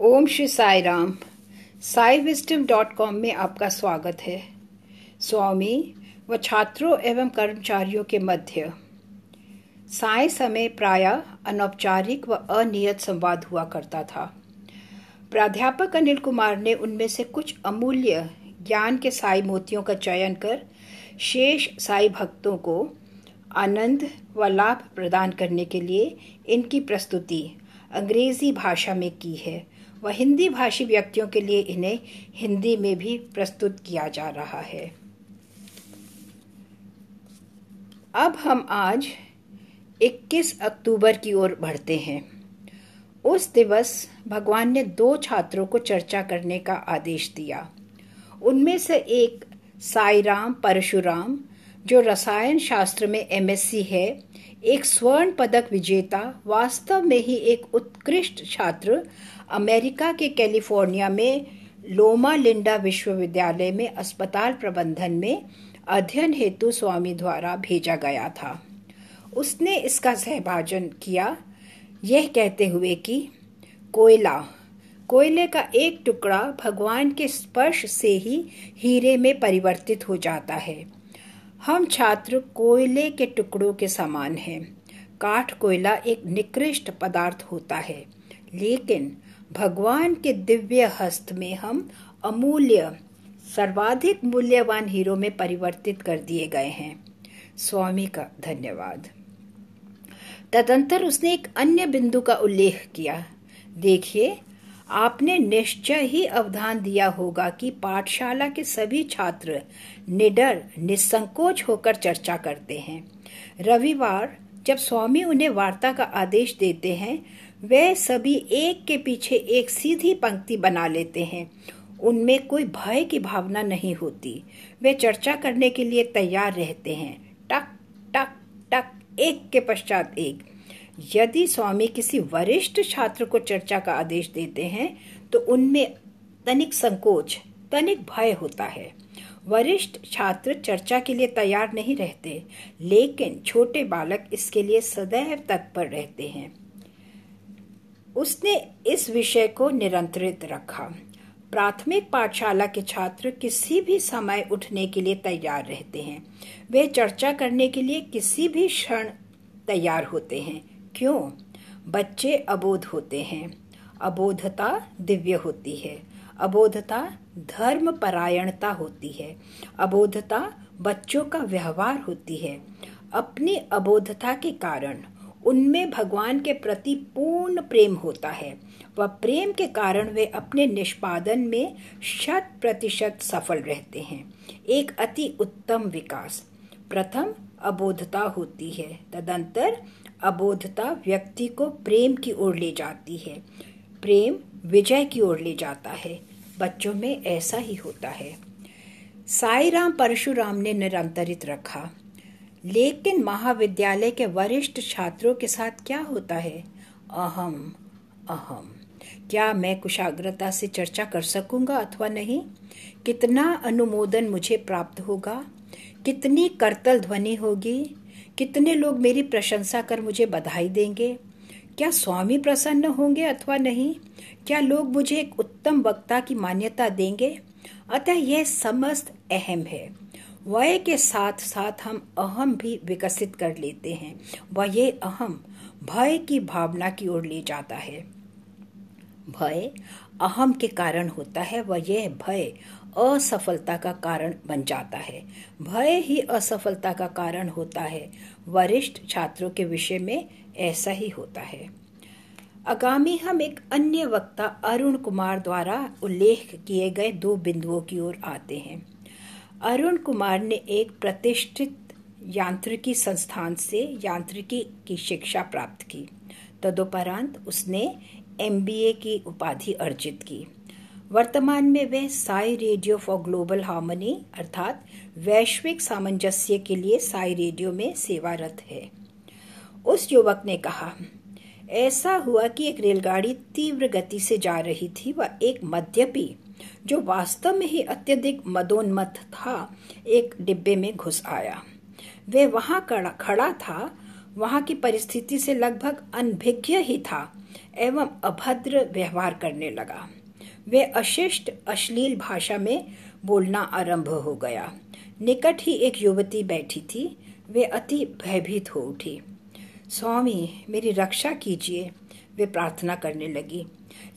Om Shri Sai Ram. Sai wisdom dot com में आपका स्वागत है। स्वामी व छात्रों एवं कर्मचारियों के मध्य। साय समय प्राय अनौपचारिक व अनियत संवाद हुआ करता था। प्राध्यापक अनिल कुमार ने उनमें से कुछ अमूल्य ज्ञान के साई मोतियों का चयन कर शेष साई भक्तों को आनंद व लाभ प्रदान करने के लिए इनकी प्रस्तुति अंग्रेज़ी भाषा में की है। व हिंदी भाषी व्यक्तियों के लिए इन्हें हिंदी में भी प्रस्तुत किया जा रहा है। अब हम आज 21 अक्टूबर की ओर बढ़ते हैं। उस दिवस भगवान ने दो छात्रों को चर्चा करने का आदेश दिया। उनमें से एक साईराम परशुराम, जो रसायन शास्त्र में एमएससी है, एक स्वर्ण पदक विजेता, वास्तव में ही एक उत्कृष्ट छात्र अमेरिका के कैलिफ़ोर्निया में लोमा लिंडा विश्वविद्यालय में अस्पताल प्रबंधन में अध्ययन हेतु स्वामी द्वारा भेजा गया था। उसने इसका सहभाजन किया। यह कहते हुए कि, कोयला, कोयले का एक टुकड़ा भगवान के स्पर्श से ही हीरे में परिवर्तित हो जाता है। हम छात्र कोयले के टुकड़ों के समान हैं। काठ कोयला एक निकृष्ट पदार्थ होता है, लेकिन भगवान के दिव्य हस्त में हम अमूल्य, सर्वाधिक मूल्यवान हीरो में परिवर्तित कर दिए गए हैं। स्वामी का धन्यवाद। तदंतर उसने एक अन्य बिंदु का उल्लेख किया। देखिए, आपने निश्चय ही अवधान दिया होगा कि पाठशाला के सभी छात्र निडर, निसंकोच होकर चर्चा करते हैं। रविवार, जब स्वामी उन्हें वार्ता का आदेश देते हैं वे सभी एक के पीछे एक सीधी पंक्ति बना लेते हैं। उनमें कोई भय की भावना नहीं होती। वे चर्चा करने के लिए तैयार रहते हैं। टक टक टक, एक के पश्चात एक। यदि स्वामी किसी वरिष्ठ छात्र को चर्चा का आदेश देते हैं तो उनमें तनिक संकोच, तनिक भय होता है। वरिष्ठ छात्र चर्चा के लिए तैयार नहीं रहते, लेकिन छोटे बालक इसके लिए सदैव तत्पर रहते हैं। उसने इस विषय को निरंतरित रखा। प्राथमिक पाठशाला के छात्र किसी भी समय उठने के लिए तैयार रहते हैं। वे चर्चा करने के लिए किसी भी क्षण तैयार होते हैं। क्यों? बच्चे अबोध होते हैं। अबोधता दिव्य होती है। अबोधता धर्म परायणता होती है। अबोधता बच्चों का व्यवहार होती है। अपनी अबोधता के कारण उनमें भगवान के प्रति पूर्ण प्रेम होता है। व प्रेम के कारण वे अपने निष्पादन में शत प्रतिशत सफल रहते हैं। एक अति उत्तम विकास। प्रथम, अबोधता होती है। तदंतर, अबोधता व्यक्ति को प्रेम की ओर ले जाती है। प्रेम विजय की ओर ले जाता है। बच्चों में ऐसा ही होता है। साई राम परशुराम ने निरंतरित रखा। लेकिन महाविद्यालय के वरिष्ठ छात्रों के साथ क्या होता है? अहम अहम। क्या मैं कुशाग्रता से चर्चा कर सकूँगा अथवा नहीं? कितना अनुमोदन मुझे प्राप्त होगा? कितनी करतल ध्वनि होगी? कितने लोग मेरी प्रशंसा कर मुझे बधाई देंगे? क्या स्वामी प्रसन्न होंगे अथवा नहीं? क्या लोग मुझे एक उत्तम वक्ता की मान्यता देंगे? अतः यह समस्त अहम है। वय के साथ साथ हम अहम भी विकसित कर लेते हैं। व ये अहम भय की भावना की ओर ले जाता है। भय अहम के कारण होता है व यह भय असफलता का कारण बन जाता है। भय ही असफलता का कारण होता है। वरिष्ठ छात्रों के विषय में ऐसा ही होता है। आगामी हम एक अन्य वक्ता अरुण कुमार द्वारा उल्लेख किए गए दो बिंदुओं की ओर आते हैं। अरुण कुमार ने एक प्रतिष्ठित यांत्रिकी संस्थान से यांत्रिकी की शिक्षा प्राप्त की। तदुपरांत उसने एमबीए की उपाधि अर्जित की। वर्तमान में वे Sai radio for global harmony अर्थात वैश्विक सामंजस्य के लिए साई रेडियो में सेवारत है। उस युवक ने कहा, ऐसा हुआ कि एक रेलगाड़ी तीव्र गति से जा रही थी व एक मद्यपी जो वास्तव में ही अत्यधिक मदोन्मत था, एक डिब्बे में घुस आया। वे वहाँ खड़ा था। वहाँ की परिस्थिति से लगभग अनभिज्ञ ही था एवं अभद्र व्यवहार करने लगा। वे अशिष्ट, अश्लील भाषा में बोलना आरंभ हो गया। निकट ही एक युवती बैठी थी। वे अति भयभीत हो उठी। स्वामी, मेरी रक्षा कीजिए। वे प्रार्थना करने लगी।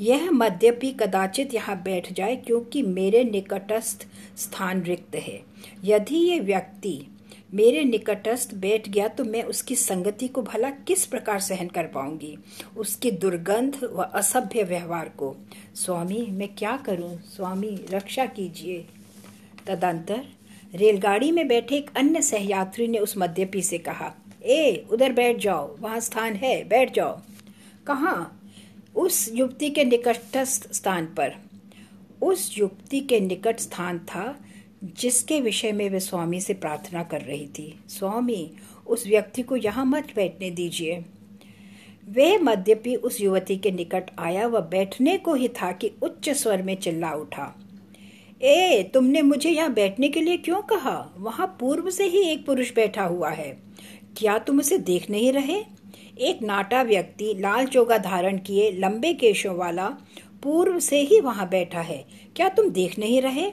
यह मद्यपि कदाचित यहाँ बैठ जाए क्योंकि मेरे निकटस्थ स्थान रिक्त है। यदि ये व्यक्ति मेरे निकटस्थ बैठ गया तो मैं उसकी संगति को भला किस प्रकार सहन कर पाऊँगी? उसकी दुर्गंध व असभ्य व्यवहार को। स्वामी, मैं क्या करूँ? स्वामी, रक्षा कीजिए। तदंतर रेलगाड़ी में बैठे एक अन्य सहयात्री ने उस मद्यपी से कहा, ए, उधर बैठ जाओ। वहाँ स्थान है। बैठ जाओ। कहा? उस युवती के निकटस्थ स्थान पर। उस युवती के निकट स्थान था, जिसके विषय में वे स्वामी से प्रार्थना कर रही थी। स्वामी, उस व्यक्ति को यहाँ मत बैठने दीजिए। वे मद्यपी उस युवती के निकट आया व बैठने को ही था कि उच्च स्वर में चिल्ला उठा। ए, तुमने मुझे यहाँ बैठने के लिए क्यों कहा? वहाँ पूर्व से ही एक पुरुष बैठा हुआ है। क्या तुम उसे देख नहीं रहे? एक नाटा व्यक्ति लाल चोगा धारण किए लंबे केशों वाला पूर्व से ही वहाँ बैठा है। क्या तुम देख नहीं रहे?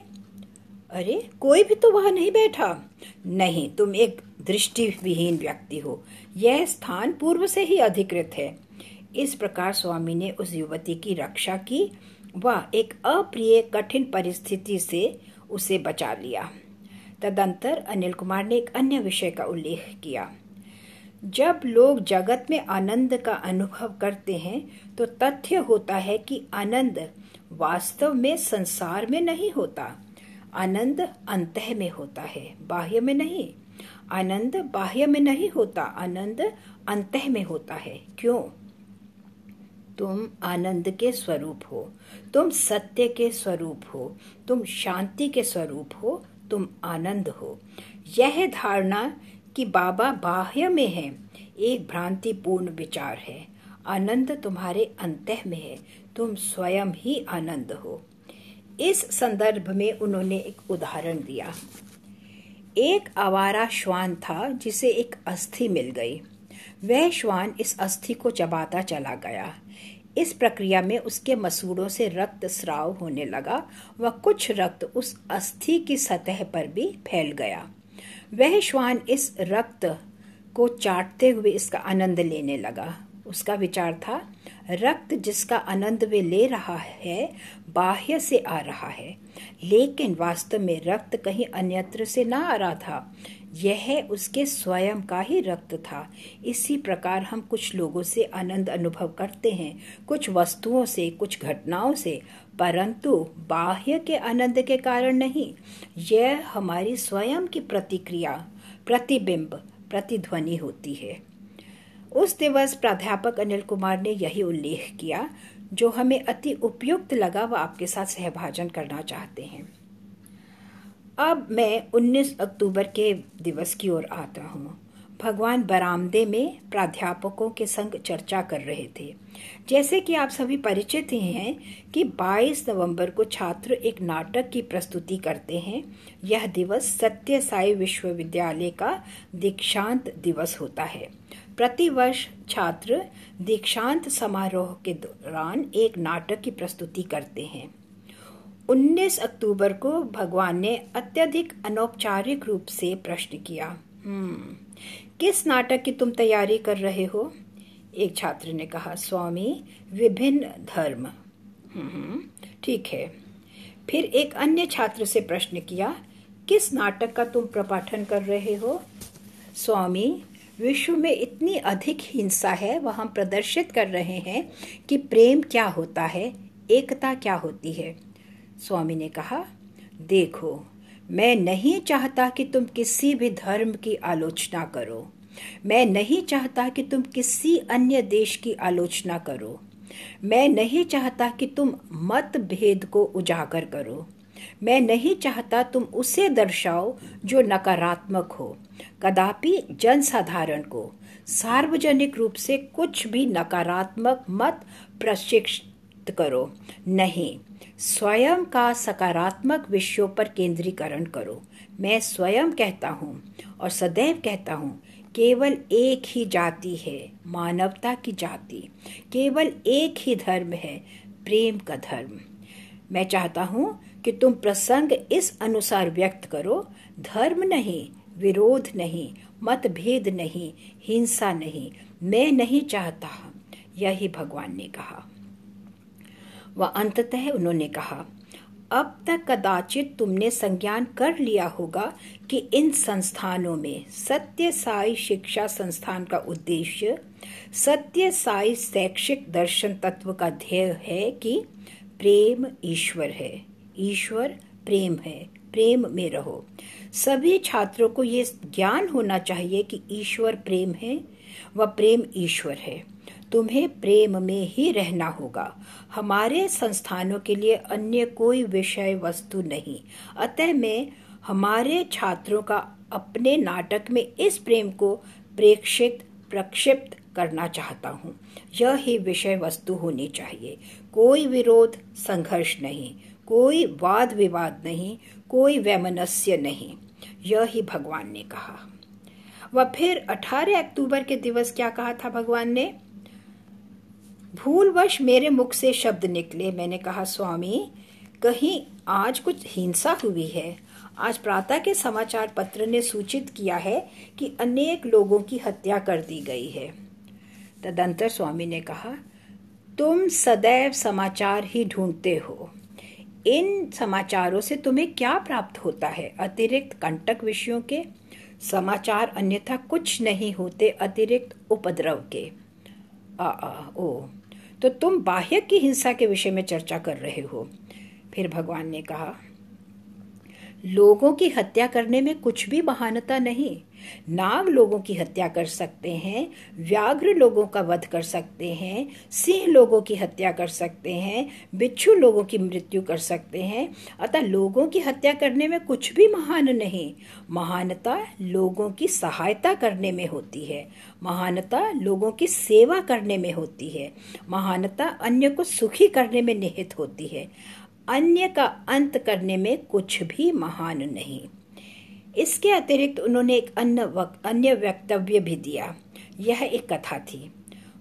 अरे, कोई भी तो वहाँ नहीं बैठा। नहीं, तुम एक दृष्टि विहीन व्यक्ति हो। यह स्थान पूर्व से ही अधिकृत है। इस प्रकार स्वामी ने उस युवती की रक्षा की। व एक अप्रिय, कठिन परिस्थिति से उसे बचा लिया। तदंतर अनिल कुमार ने एक अन्य विषय का उल्लेख किया। जब लोग जगत में आनंद का अनुभव करते हैं तो तथ्य होता है कि आनंद वास्तव में संसार में नहीं होता। आनंद अंत में होता है, बाह्य में नहीं। आनंद बाह्य में नहीं होता, आनंद अंत में होता है। क्यों? तुम आनंद के स्वरूप हो, तुम सत्य के स्वरूप हो, तुम शांति के स्वरूप हो, तुम आनंद हो। यह धारणा कि बाबा बाह्य में है। एक भ्रांतिपूर्ण विचार है। आनंद तुम्हारे अंत में है। तुम स्वयं ही आनंद हो। इस संदर्भ में उन्होंने एक उदाहरण दिया। एक आवारा श्वान था जिसे एक अस्थि मिल गई। वह श्वान इस अस्थि को चबाता चला गया। इस प्रक्रिया में उसके मसूड़ों से रक्त स्राव होने लगा व कुछ रक्त उस अस्थि की सतह पर भी फैल गया। वह श्वान इस रक्त को चाटते हुए इसका आनंद लेने लगा। उसका विचार था, रक्त जिसका आनंद वे ले रहा है, बाह्य से आ रहा है। लेकिन वास्तव में रक्त कहीं अन्यत्र से ना आ रहा था। यह उसके स्वयं का ही रक्त था। इसी प्रकार हम कुछ लोगों से आनंद अनुभव करते हैं, कुछ वस्तुओं से, कुछ घटनाओं से, परंतु बाह्य के आनंद के कारण नहीं। यह हमारी स्वयं की प्रतिक्रिया, प्रतिबिंब, प्रतिध्वनि होती है। उस दिवस प्राध्यापक अनिल कुमार ने यही उल्लेख किया, जो हमें अति उपयुक्त लगा व आपके साथ सहभाजन करना चाहते हैं। अब मैं 19 अक्टूबर के दिवस की ओर आता हूँ। भगवान बरामदे में प्राध्यापकों के संग चर्चा कर रहे थे। जैसे कि आप सभी परिचित ही हैं कि 22 नवंबर को छात्र एक नाटक की प्रस्तुति करते हैं। यह दिवस सत्य साई विश्वविद्यालय का दीक्षांत दिवस होता है। प्रतिवर्ष छात्र दीक्षांत समारोह के दौरान एक नाटक की प्रस्तुति करते हैं। 19 अक्टूबर को भगवान ने अत्यधिक अनौपचारिक रूप से प्रश्न किया। हम्म किस नाटक की तुम तैयारी कर रहे हो? एक छात्र ने कहा स्वामी विभिन्न धर्म। हम्म, ठीक है। फिर एक अन्य छात्र से प्रश्न किया किस नाटक का तुम प्रपाठन कर रहे हो? स्वामी विश्व में इतनी अधिक हिंसा है वह हम प्रदर्शित कर रहे हैं कि प्रेम क्या होता है एकता क्या होती है? स्वामी ने कहा, देखो, मैं नहीं चाहता कि तुम किसी भी धर्म की आलोचना करो। मैं नहीं चाहता कि तुम किसी अन्य देश की आलोचना करो। मैं नहीं चाहता कि तुम मत भेद को उजागर करो। मैं नहीं चाहता तुम उसे दर्शाओ जो नकारात्मक हो। कदापि जनसाधारण को सार्वजनिक रूप से कुछ भी नकारात्मक मत प्रशिक्षित करो। नहीं स्वयं का सकारात्मक विषयों पर केंद्रीकरण करो। मैं स्वयं कहता हूँ और सदैव कहता हूँ, केवल एक ही जाति है, मानवता की जाति। केवल एक ही धर्म है, प्रेम का धर्म। मैं चाहता हूँ कि तुम प्रसंग इस अनुसार व्यक्त करो। धर्म नहीं, विरोध नहीं, मतभेद नहीं, हिंसा नहीं, मैं नहीं चाहता। यही भगवान ने कहा। वह अंततः उन्होंने कहा, अब तक कदाचित तुमने संज्ञान कर लिया होगा कि इन संस्थानों में सत्य साई शिक्षा संस्थान का उद्देश्य सत्य साई शैक्षिक दर्शन तत्व का ध्येय है कि प्रेम ईश्वर है। ईश्वर प्रेम है, प्रेम में रहो। सभी छात्रों को ये ज्ञान होना चाहिए कि ईश्वर प्रेम है व प्रेम ईश्वर है। तुम्हें प्रेम में ही रहना होगा। हमारे संस्थानों के लिए अन्य कोई विषय वस्तु नहीं। अतः मैं हमारे छात्रों का अपने नाटक में इस प्रेम को प्रेक्षित, प्रक्षिप्त करना चाहता हूँ। यह ही विषय वस्तु होनी चाहिए। कोई विरोध, संघर्ष नहीं। कोई वाद विवाद नहीं। कोई वैमनस्य नहीं। यह ही भगवान ने कहा। वह फिर 18 अक्टूबर के दिवस क्या कहा था भगवान ने? भूलवश मेरे मुख से शब्द निकले। मैंने कहा स्वामी कहीं आज कुछ हिंसा हुई है। आज प्रातः के समाचार पत्र ने सूचित किया है कि अनेक लोगों की हत्या कर दी गई है। तदंतर स्वामी ने कहा तुम सदैव समाचार ही ढूंढते हो। इन समाचारों से तुम्हें क्या प्राप्त होता है? अतिरिक्त कंटक विषयों के समाचार अन्यथा कुछ नहीं होते अतिरिक्त उपद्रव के। आ, आ ओ। तो तुम बाह्य की हिंसा के विषय में चर्चा कर रहे हो। फिर भगवान ने कहा लोगों की हत्या करने में कुछ भी महानता नहीं। नाग लोगों की हत्या कर सकते हैं, व्याघ्र लोगों का वध कर सकते हैं, सिंह लोगों की हत्या कर सकते हैं, बिच्छू लोगों की मृत्यु कर सकते हैं। अतः लोगों की हत्या करने में कुछ भी महान नहीं। महानता लोगों की सहायता करने में होती है। महानता लोगों की सेवा करने में होती है। महानता अन्य को सुखी करने में निहित होती है। अन्य का अंत करने में कुछ भी महान नहीं। इसके अतिरिक्त उन्होंने एक अन्य अन्य वक्तव्य भी दिया। यह एक कथा थी।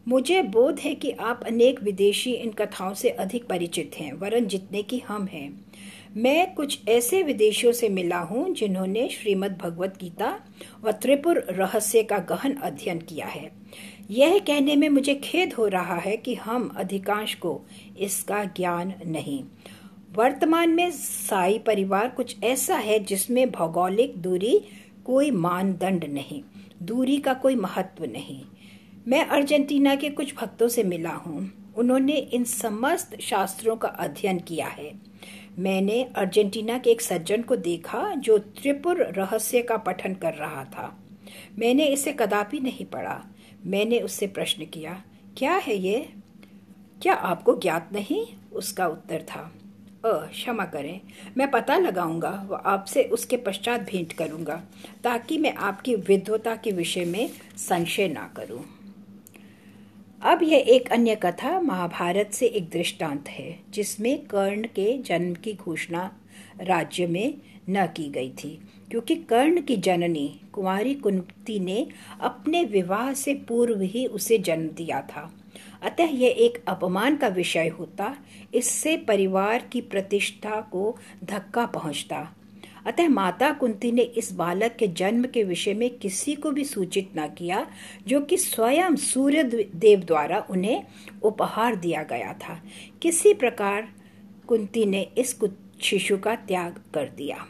मुझे बोध है कि आप अनेक विदेशी इन कथाओं से अधिक परिचित हैं, वरन जितने की हम हैं। मैं कुछ ऐसे विदेशियों से मिला हूँ, जिन्होंने श्रीमद् भगवत गीता व त्रिपुर रहस्य का गहन अध्ययन किया है। यह कहने में मुझे खेद हो रहा है कि हम अधिकांश को इसका ज्ञान नहीं। वर्तमान में साई परिवार कुछ ऐसा है जिसमें भौगोलिक दूरी कोई मानदंड नहीं, दूरी का कोई महत्व नहीं। मैं अर्जेंटीना के कुछ भक्तों से मिला हूँ। उन्होंने इन समस्त शास्त्रों का अध्ययन किया है। मैंने अर्जेंटीना के एक सज्जन को देखा जो त्रिपुर रहस्य का पठन कर रहा था। मैंने इसे कदापि नहीं पढ़ा। मैंने उससे प्रश्न किया, क्या है ये? क्या आपको ज्ञात नहीं? उसका उत्तर था। क्षमा करें। मैं पता लगाऊँगा व आपसे उसके पश्चात भेंट करूँगा, ताकि मैं आपकी विद्वता के विषय में संशय ना करूँ। अब यह एक अन्य कथा महाभारत से एक दृष्टांत है, जिसमें कर्ण के जन्म की घोषणा राज्य में न की गई थी, क्योंकि कर्ण की जननी कुमारी कुंती ने अपने विवाह से पूर्व ही उसे जन्म दिया था। अतः यह एक अपमान का विषय होता, इससे परिवार की प्रतिष्ठा को धक्का पहुँचता। अतः माता कुंती ने इस बालक के जन्म के विषय में किसी को भी सूचित न किया, जो कि स्वयं सूर्य देव द्वारा उन्हें उपहार दिया गया था। किसी प्रकार कुंती ने इस शिशु का त्याग कर दिया।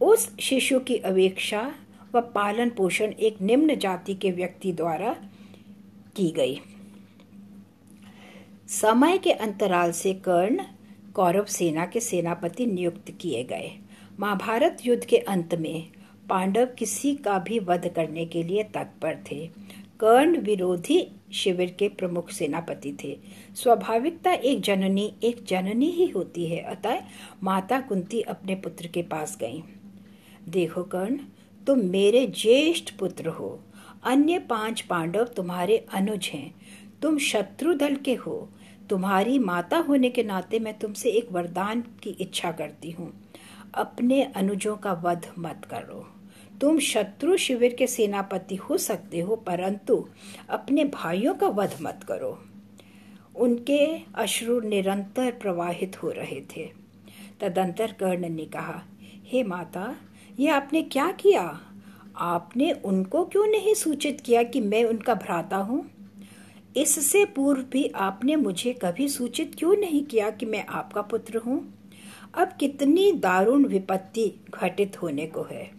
उस शिशु की अवेक्षा व पालन पोषण एक निम्न जाति के व्यक्ति द्वारा की गई। समय के अंतराल से कर्ण कौरव सेना के सेनापति नियुक्त किए गए। महाभारत युद्ध के अंत में पांडव किसी का भी वध करने के लिए तत्पर थे। कर्ण विरोधी शिविर के प्रमुख सेनापति थे। स्वाभाविकता एक जननी एक जननी ही होती है, अतः माता कुंती अपने पुत्र के पास गई। देखो कर्ण, तुम मेरे ज्येष्ठ पुत्र हो। अन्य पाँच पांडव तुम्हारे अनुज हैं। तुम शत्रु दल के हो। तुम्हारी माता होने के नाते मैं तुमसे एक वरदान की इच्छा करती हूँ। अपने अनुजों का वध मत करो। तुम शत्रु शिविर के सेनापति हो सकते हो, परंतु अपने भाइयों का वध मत करो। उनके अश्रु निरंतर प्रवाहित हो रहे थे। तदंतर कर्ण ने कहा, हे माता, ये आपने क्या किया? आपने उनको क्यों नहीं सूचित किया कि मैं उनका भ्राता हूँ? इससे पूर्व भी आपने मुझे कभी सूचित क्यों नहीं किया कि मैं आपका पुत्र हूँ? अब कितनी दारुण विपत्ति घटित होने को है।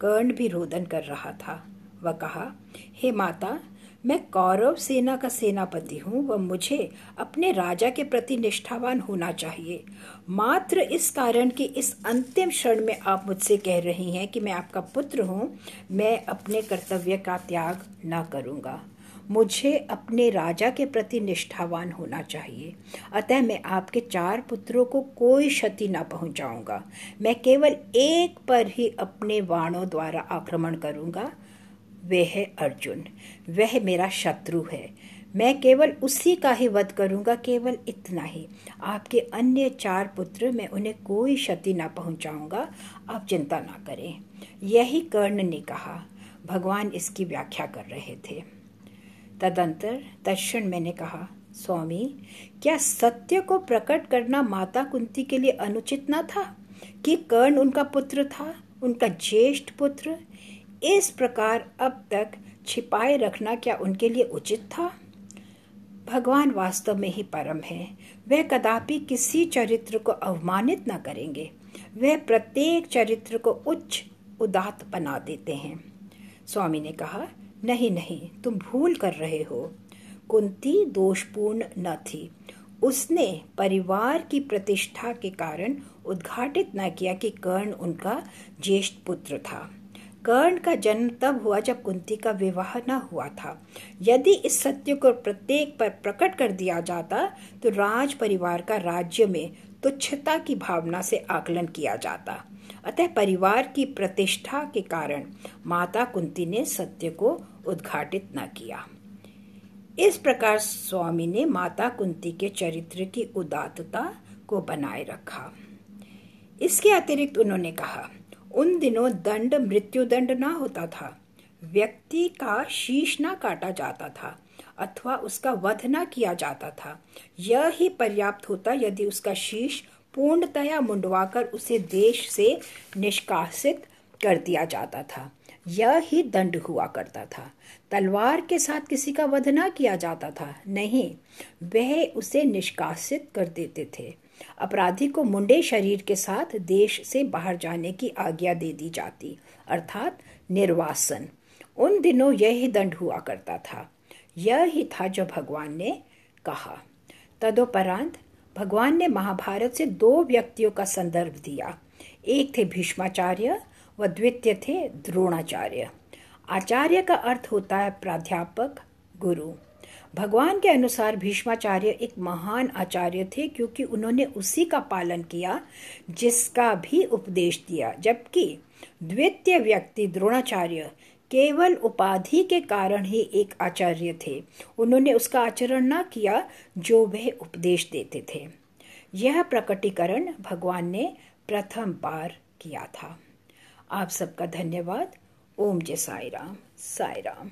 कर्ण भी रोदन कर रहा था। वह कहा, हे माता, मैं कौरव सेना का सेनापति हूँ। व मुझे अपने राजा के प्रति निष्ठावान होना चाहिए। मात्र इस कारण कि इस अंतिम क्षण में आप मुझसे कह रही हैं कि मैं आपका पुत्र हूँ, मैं अपने कर्तव्य का त्याग न करूँगा। मुझे अपने राजा के प्रति निष्ठावान होना चाहिए। अतः मैं आपके चार पुत्रों को कोई क्षति न पहुंचाऊँगा। मैं केवल एक पर ही अपने वाणों द्वारा आक्रमण करूँगा। वह है अर्जुन। वह मेरा शत्रु है। मैं केवल उसी का ही वध करूँगा, केवल इतना ही। आपके अन्य चार पुत्र मैं उन्हें कोई क्षति ना पहुंचाऊँगा। आप चिंता ना करें। यही कर्ण ने कहा। भगवान इसकी व्याख्या कर रहे थे। तदंतर तत्ण मैंने कहा, स्वामी, क्या सत्य को प्रकट करना माता कुंती के लिए अनुचित न था? कि कर्ण उनका पुत्र था, उनका ज्येष्ठ पुत्र? इस प्रकार अब तक छिपाए रखना क्या उनके लिए उचित था? भगवान वास्तव में ही परम है। वह कदापि किसी चरित्र को अवमानित न करेंगे। वह प्रत्येक चरित्र को उच्च उदात बना देते हैं। स्वामी ने कहा नहीं नहीं, तुम भूल कर रहे हो। कुंती दोषपूर्ण न थी। उसने परिवार की प्रतिष्ठा के कारण उद्घाटित न किया कि कर्ण उनका ज्येष्ठ पुत्र था। कर्ण का जन्म तब हुआ जब कुंती का विवाह न हुआ था। यदि इस सत्य को प्रत्येक पर प्रकट कर दिया जाता तो राज परिवार का राज्य में तुच्छता की भावना से आकलन किया जाता। अतः परिवार की प्रतिष्ठा के कारण माता कुंती ने सत्य को उद्घाटित न किया। इस प्रकार स्वामी ने माता कुंती के चरित्र की उदातता को बनाए रखा। इसके अतिरिक्त उन्होंने कहा, उन दिनों दंड मृत्यु दंड ना होता था। व्यक्ति का शीश ना काटा जाता था, अथवा उसका वध ना किया जाता था। यह ही पर्याप्त होता यदि उसका शीश पूर्णतया मुंडवाकर उसे देश से निष्कासित कर दिया जाता था। यह ही दंड हुआ करता था। तलवार के साथ किसी का वध ना किया जाता था। नहीं, वह उसे निष्कासित कर देते थे। अपराधी को मुंडे शरीर के साथ देश से बाहर जाने की आज्ञा दे दी जाती, अर्थात निर्वासन। उन दिनों यही दंड हुआ करता था। यह ही था जो भगवान ने कहा। तदोपरांत भगवान ने महाभारत से दो व्यक्तियों का संदर्भ दिया। एक थे भीष्माचार्य व द्वितीय थे द्रोणाचार्य। आचार्य का अर्थ होता है प्राध्यापक, गुरु। भगवान के अनुसार भीष्माचार्य एक महान आचार्य थे क्योंकि उन्होंने उसी का पालन किया, जिसका भी उपदेश दिया। जबकि द्वितीय व्यक्ति द्रोणाचार्य केवल उपाधि के कारण ही एक आचार्य थे। उन्होंने उसका आचरण ना किया, जो वह उपदेश देते थे। यह प्रकटीकरण भगवान ने प्रथम बार किया था। आप सबका धन्यवाद। ओम जय साई राम साई राम